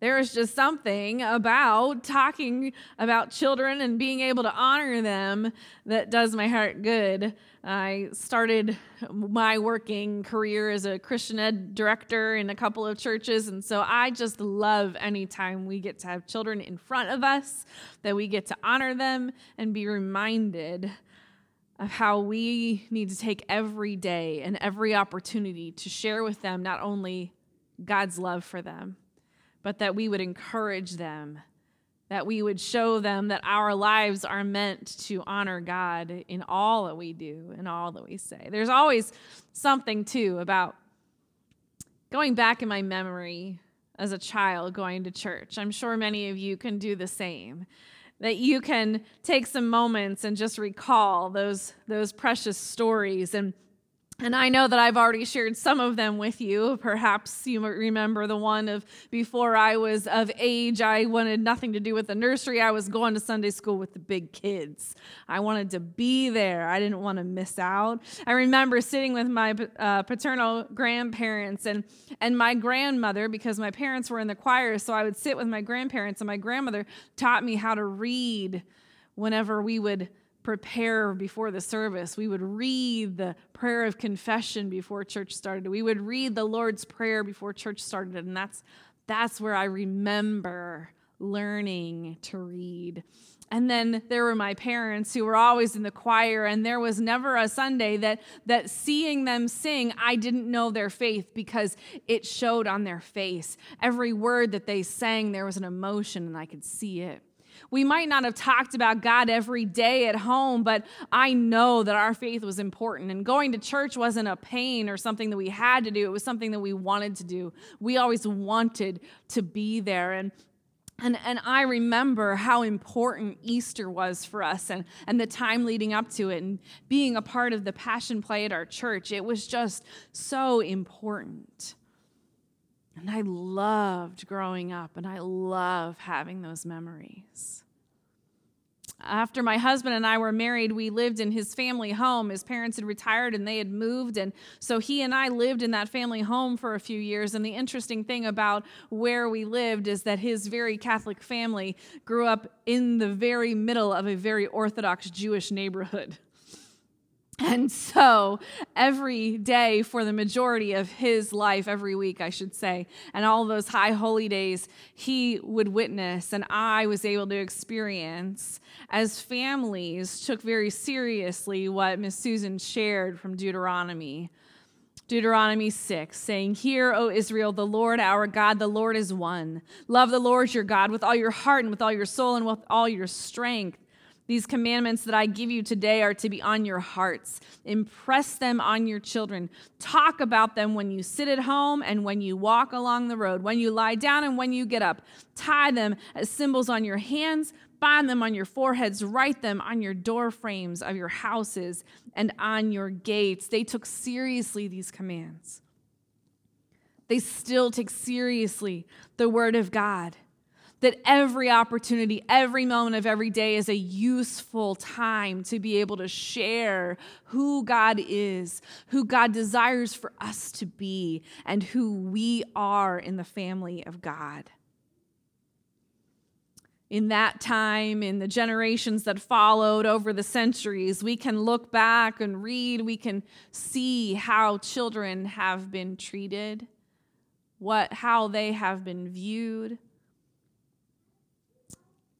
There is just something about talking about children and being able to honor them that does my heart good. I started my working career as a Christian ed director in a couple of churches, and so I just love anytime we get to have children in front of us, that we get to honor them and be reminded of how we need to take every day and every opportunity to share with them not only God's love for them but that we would encourage them, that we would show them that our lives are meant to honor God in all that we do and all that we say. There's always something, too, about going back in my memory as a child going to church. I'm sure many of you can do the same. That you can take some moments and just recall those, those precious stories and and I know that I've already shared some of them with you. Perhaps you remember the one of before I was of age, I wanted nothing to do with the nursery. I was going to Sunday school with the big kids. I wanted to be there, I didn't want to miss out. I remember sitting with my uh, paternal grandparents and, and my grandmother, because my parents were in the choir, so I would sit with my grandparents, and my grandmother taught me how to read whenever we would prepare before the service. We would read the prayer of confession before church started. We would read the Lord's Prayer before church started. And that's, that's where I remember learning to read. And then there were my parents who were always in the choir, and there was never a Sunday that, that seeing them sing, I didn't know their faith because it showed on their face. Every word that they sang, there was an emotion, and I could see it. We might not have talked about God every day at home, but I know that our faith was important. And going to church wasn't a pain or something that we had to do, it was something that we wanted to do. We always wanted to be there. And and, and I remember how important Easter was for us and, and the time leading up to it and being a part of the Passion Play at our church. It was just so important. And I loved growing up and I love having those memories. After my husband and I were married, we lived in his family home. His parents had retired and they had moved. And so he and I lived in that family home for a few years. And the interesting thing about where we lived is that his very Catholic family grew up in the very middle of a very Orthodox Jewish neighborhood. And so every day for the majority of his life, every week, I should say, and all those high holy days, he would witness, and I was able to experience as families took very seriously what Miss Susan shared from Deuteronomy. Deuteronomy 6, saying, Hear, O Israel, the Lord our God, the Lord is one. Love the Lord your God with all your heart and with all your soul and with all your strength. These commandments that I give you today are to be on your hearts. Impress them on your children. Talk about them when you sit at home and when you walk along the road, when you lie down and when you get up. Tie them as symbols on your hands, bind them on your foreheads, write them on your door frames of your houses and on your gates. They took seriously these commands. They still take seriously the word of God that every opportunity, every moment of every day is a useful time to be able to share who God is, who God desires for us to be, and who we are in the family of God. In that time, in the generations that followed over the centuries, we can look back and read, we can see how children have been treated, what, how they have been viewed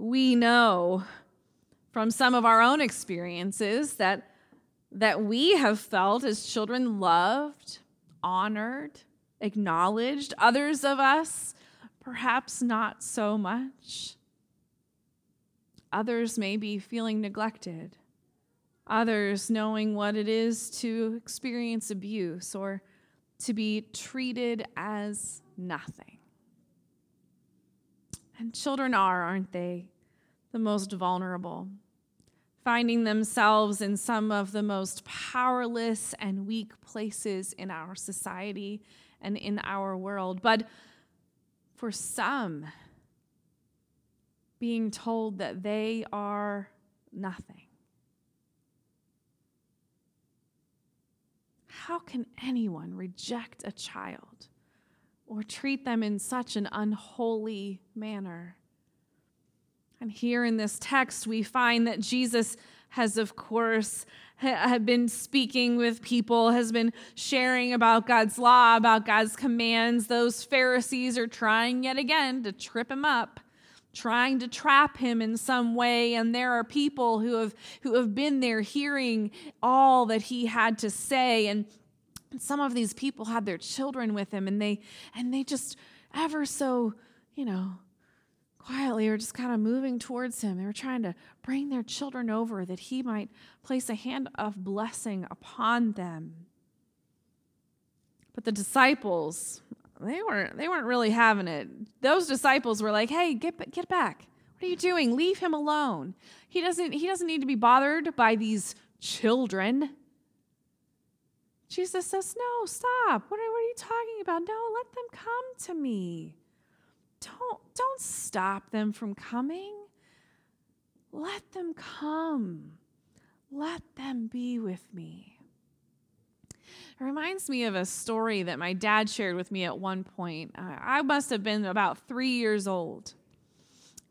we know from some of our own experiences that, that we have felt as children loved, honored, acknowledged. Others of us, perhaps not so much. Others may be feeling neglected. Others knowing what it is to experience abuse or to be treated as nothing. And children are, aren't they, the most vulnerable, finding themselves in some of the most powerless and weak places in our society and in our world. But for some, being told that they are nothing. How can anyone reject a child or treat them in such an unholy manner. And here in this text, we find that Jesus has, of course, had been speaking with people, has been sharing about God's law, about God's commands. Those Pharisees are trying yet again to trip him up, trying to trap him in some way. And there are people who have who have been there hearing all that he had to say. And some of these people had their children with them and they and they just ever so, you know, quietly were just kind of moving towards him. They were trying to bring their children over that he might place a hand of blessing upon them. But the disciples, they weren't they weren't really having it. Those disciples were like, "Hey, get get back. What are you doing? Leave him alone. He doesn't he doesn't need to be bothered by these children." Jesus says, "No, stop. What are, what are you talking about? No, let them come to me." don't don't stop them from coming. Let them come. Let them be with me. It reminds me of a story that my dad shared with me at one point. Uh, I must have been about three years old.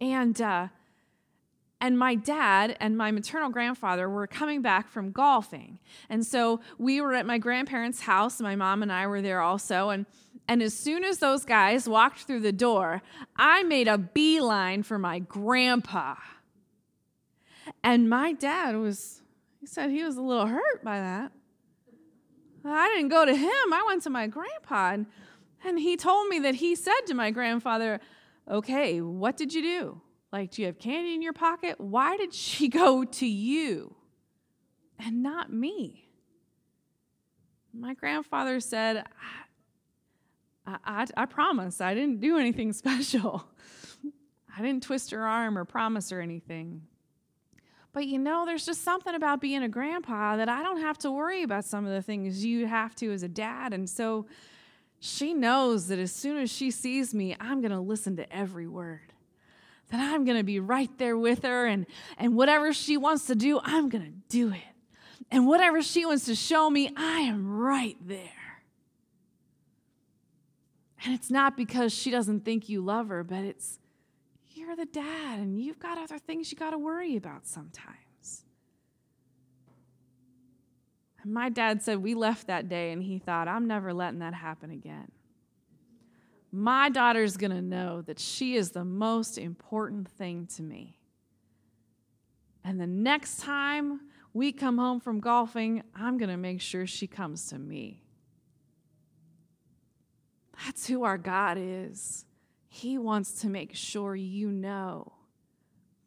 And uh, and my dad and my maternal grandfather were coming back from golfing. And so we were at my grandparents' house. My mom and I were there also. And, and as soon as those guys walked through the door, I made a beeline for my grandpa. And my dad was, he said he was a little hurt by that. I didn't go to him, I went to my grandpa. And, and he told me that he said to my grandfather, Okay, what did you do? Like, do you have candy in your pocket? Why did she go to you and not me? My grandfather said, I, I, I promise I didn't do anything special. I didn't twist her arm or promise her anything. But you know, there's just something about being a grandpa that I don't have to worry about some of the things you have to as a dad. And so she knows that as soon as she sees me, I'm going to listen to every word that I'm going to be right there with her and, and whatever she wants to do, I'm going to do it. And whatever she wants to show me, I am right there. And it's not because she doesn't think you love her, but it's you're the dad and you've got other things you got to worry about sometimes. And my dad said we left that day and he thought, I'm never letting that happen again my daughter's going to know that she is the most important thing to me. And the next time we come home from golfing, I'm going to make sure she comes to me. That's who our God is. He wants to make sure you know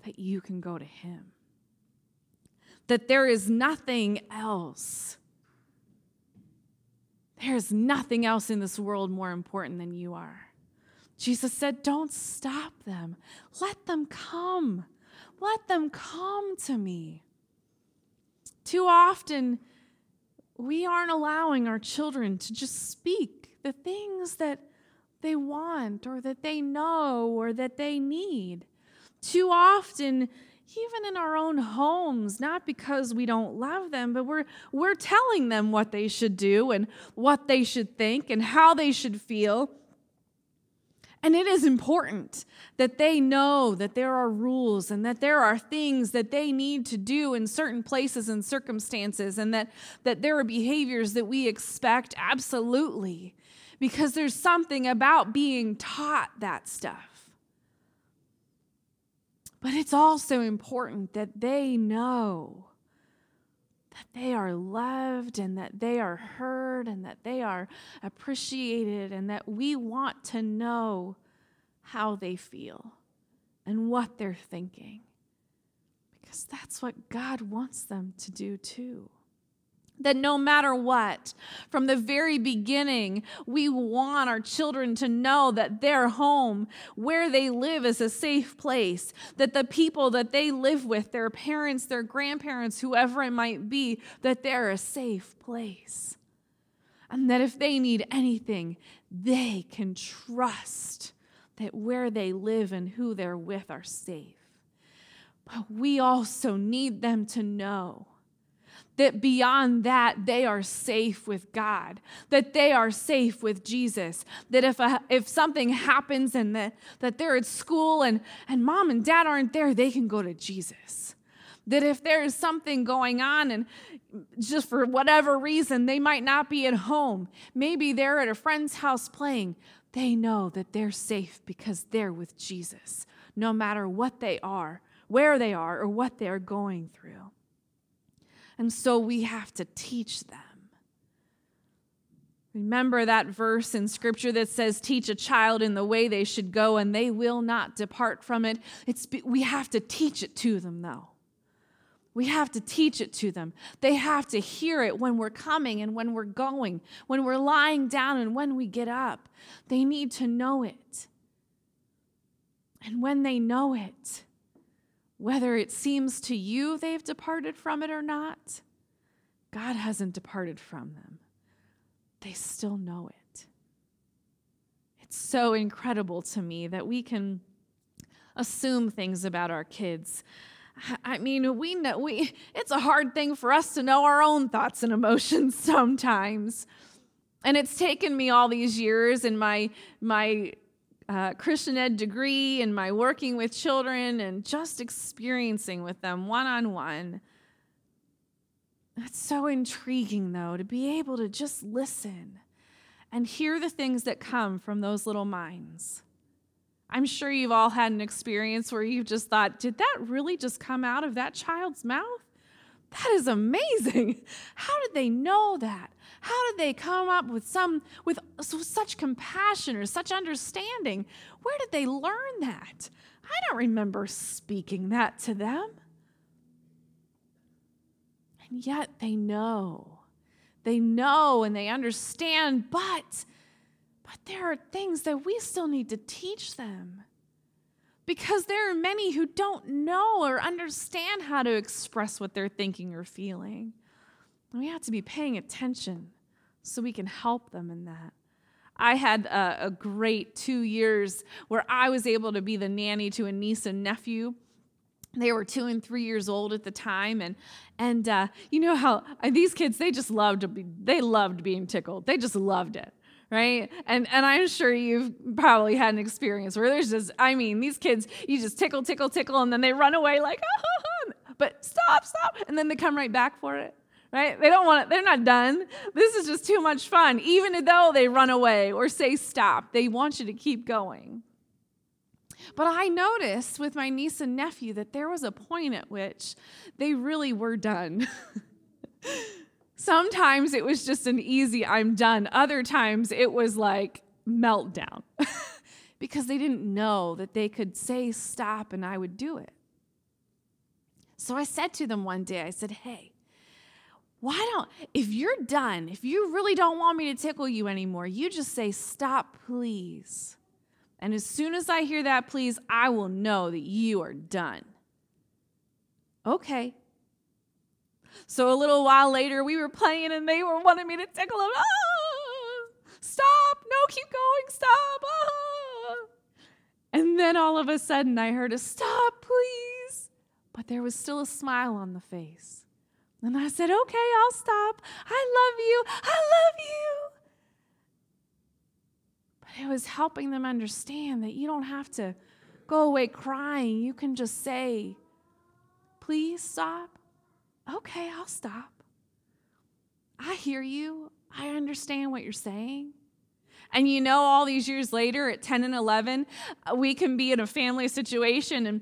that you can go to Him, that there is nothing else there's nothing else in this world more important than you are. Jesus said, Don't stop them. Let them come. Let them come to me. Too often, we aren't allowing our children to just speak the things that they want or that they know or that they need. Too often, even in our own homes, not because we don't love them, but we're, we're telling them what they should do and what they should think and how they should feel. And it is important that they know that there are rules and that there are things that they need to do in certain places and circumstances, and that, that there are behaviors that we expect absolutely, because there's something about being taught that stuff. But it's also important that they know that they are loved and that they are heard and that they are appreciated and that we want to know how they feel and what they're thinking. Because that's what God wants them to do too that no matter what, from the very beginning, we want our children to know that their home, where they live, is a safe place, that the people that they live with, their parents, their grandparents, whoever it might be, that they're a safe place. And that if they need anything, they can trust that where they live and who they're with are safe. But we also need them to know that beyond that they are safe with God, that they are safe with Jesus, that if, a, if something happens and that, that they're at school and, and mom and dad aren't there, they can go to Jesus. That if there is something going on and just for whatever reason they might not be at home, maybe they're at a friend's house playing, they know that they're safe because they're with Jesus, no matter what they are, where they are, or what they're going through. And so we have to teach them. Remember that verse in scripture that says, Teach a child in the way they should go, and they will not depart from it. It's, we have to teach it to them, though. We have to teach it to them. They have to hear it when we're coming and when we're going, when we're lying down and when we get up. They need to know it. And when they know it, whether it seems to you they've departed from it or not, God hasn't departed from them. They still know it. It's so incredible to me that we can assume things about our kids. I mean, we know we it's a hard thing for us to know our own thoughts and emotions sometimes. And it's taken me all these years in my my uh, Christian ed degree and my working with children and just experiencing with them one on one. It's so intriguing, though, to be able to just listen and hear the things that come from those little minds. I'm sure you've all had an experience where you've just thought, did that really just come out of that child's mouth? That is amazing. How did they know that? How did they come up with some with such compassion or such understanding? Where did they learn that? I don't remember speaking that to them. And yet they know. They know and they understand, but but there are things that we still need to teach them because there are many who don't know or understand how to express what they're thinking or feeling. We have to be paying attention so we can help them in that. I had a, a, great two years where I was able to be the nanny to a niece and nephew. They were two and three years old at the time, and and uh, you know how uh, these kids they just loved to be they loved being tickled. They just loved it right? And and I'm sure you've probably had an experience where there's just, I mean, these kids, you just tickle, tickle, tickle, and then they run away like, oh, but stop, stop, and then they come right back for it. Right? They don't want it. They're not done. This is just too much fun. Even though they run away or say stop, they want you to keep going. But I noticed with my niece and nephew that there was a point at which they really were done. Sometimes it was just an easy, I'm done. Other times it was like meltdown because they didn't know that they could say stop and I would do it. So I said to them one day, I said, hey, why don't, if you're done, if you really don't want me to tickle you anymore, you just say, stop, please. And as soon as I hear that, please, I will know that you are done. Okay. So a little while later, we were playing and they were wanting me to tickle them. Ah, stop! No, keep going! Stop! Ah. And then all of a sudden, I heard a stop, please. But there was still a smile on the face. And I said, Okay, I'll stop. I love you. I love you. But it was helping them understand that you don't have to go away crying. You can just say, Please stop okay, I'll stop. I hear you. I understand what you're saying. And you know, all these years later, at 10 and 11, uh, we can be in a family situation and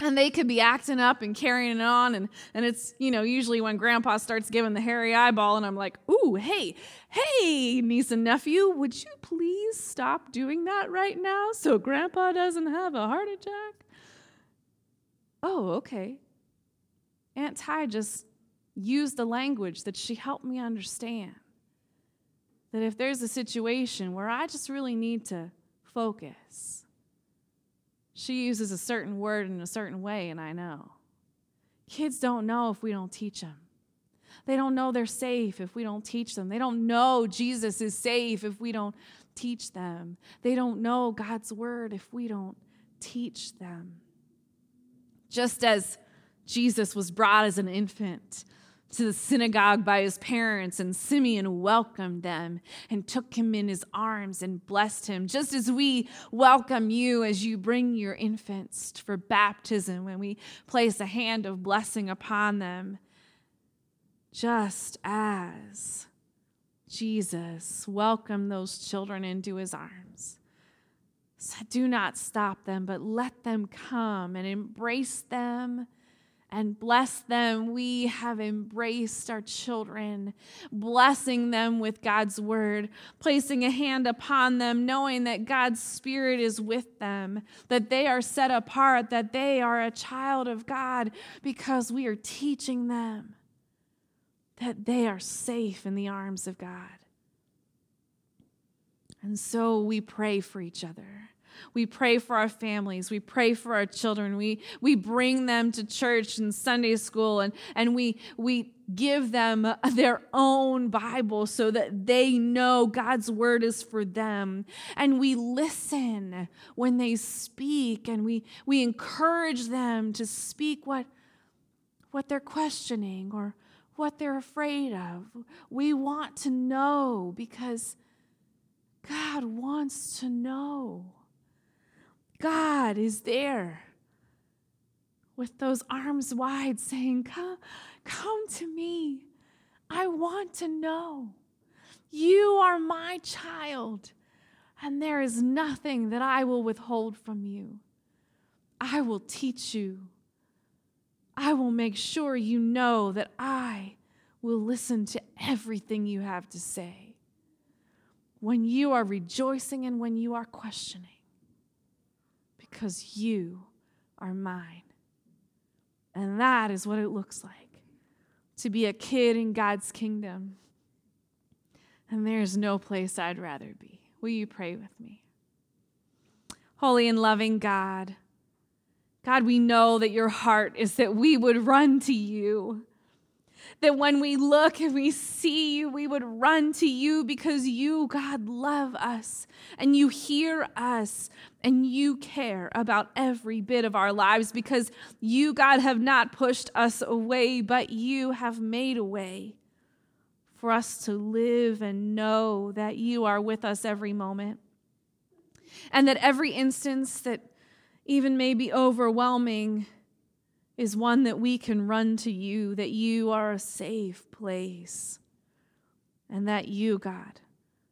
and they could be acting up and carrying it on and and it's you know usually when grandpa starts giving the hairy eyeball and i'm like ooh hey hey niece and nephew would you please stop doing that right now so grandpa doesn't have a heart attack oh okay Aunt Ty just used the language that she helped me understand. That if there's a situation where I just really need to focus, she uses a certain word in a certain way, and I know. Kids don't know if we don't teach them. They don't know they're safe if we don't teach them. They don't know Jesus is safe if we don't teach them. They don't know God's word if we don't teach them. Just as Jesus was brought as an infant to the synagogue by his parents, and Simeon welcomed them and took him in his arms and blessed him, just as we welcome you as you bring your infants for baptism when we place a hand of blessing upon them. Just as Jesus welcomed those children into his arms. So do not stop them, but let them come and embrace them and bless them. We have embraced our children, blessing them with God's word, placing a hand upon them, knowing that God's spirit is with them, that they are set apart, that they are a child of God, because we are teaching them that they are safe in the arms of God. And so we pray for each other. We pray for our families. We pray for our children. We, we bring them to church and Sunday school and, and we, we give them their own Bible so that they know God's word is for them. And we listen when they speak and we, we encourage them to speak what, what they're questioning or what they're afraid of. We want to know because God wants to know. God is there with those arms wide saying, Come, come to me. I want to know. You are my child, and there is nothing that I will withhold from you. I will teach you. I will make sure you know that I will listen to everything you have to say. When you are rejoicing and when you are questioning, because you are mine. And that is what it looks like to be a kid in God's kingdom. And there's no place I'd rather be. Will you pray with me? Holy and loving God, God, we know that your heart is that we would run to you that when we look and we see you, we would run to you because you, God, love us and you hear us and you care about every bit of our lives because you, God, have not pushed us away, but you have made a way for us to live and know that you are with us every moment. And that every instance that even may be overwhelming, is one that we can run to you, that you are a safe place, and that you, God,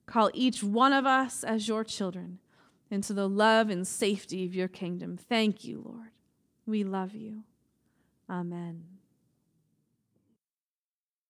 call each one of us as your children into the love and safety of your kingdom. Thank you, Lord. We love you. Amen.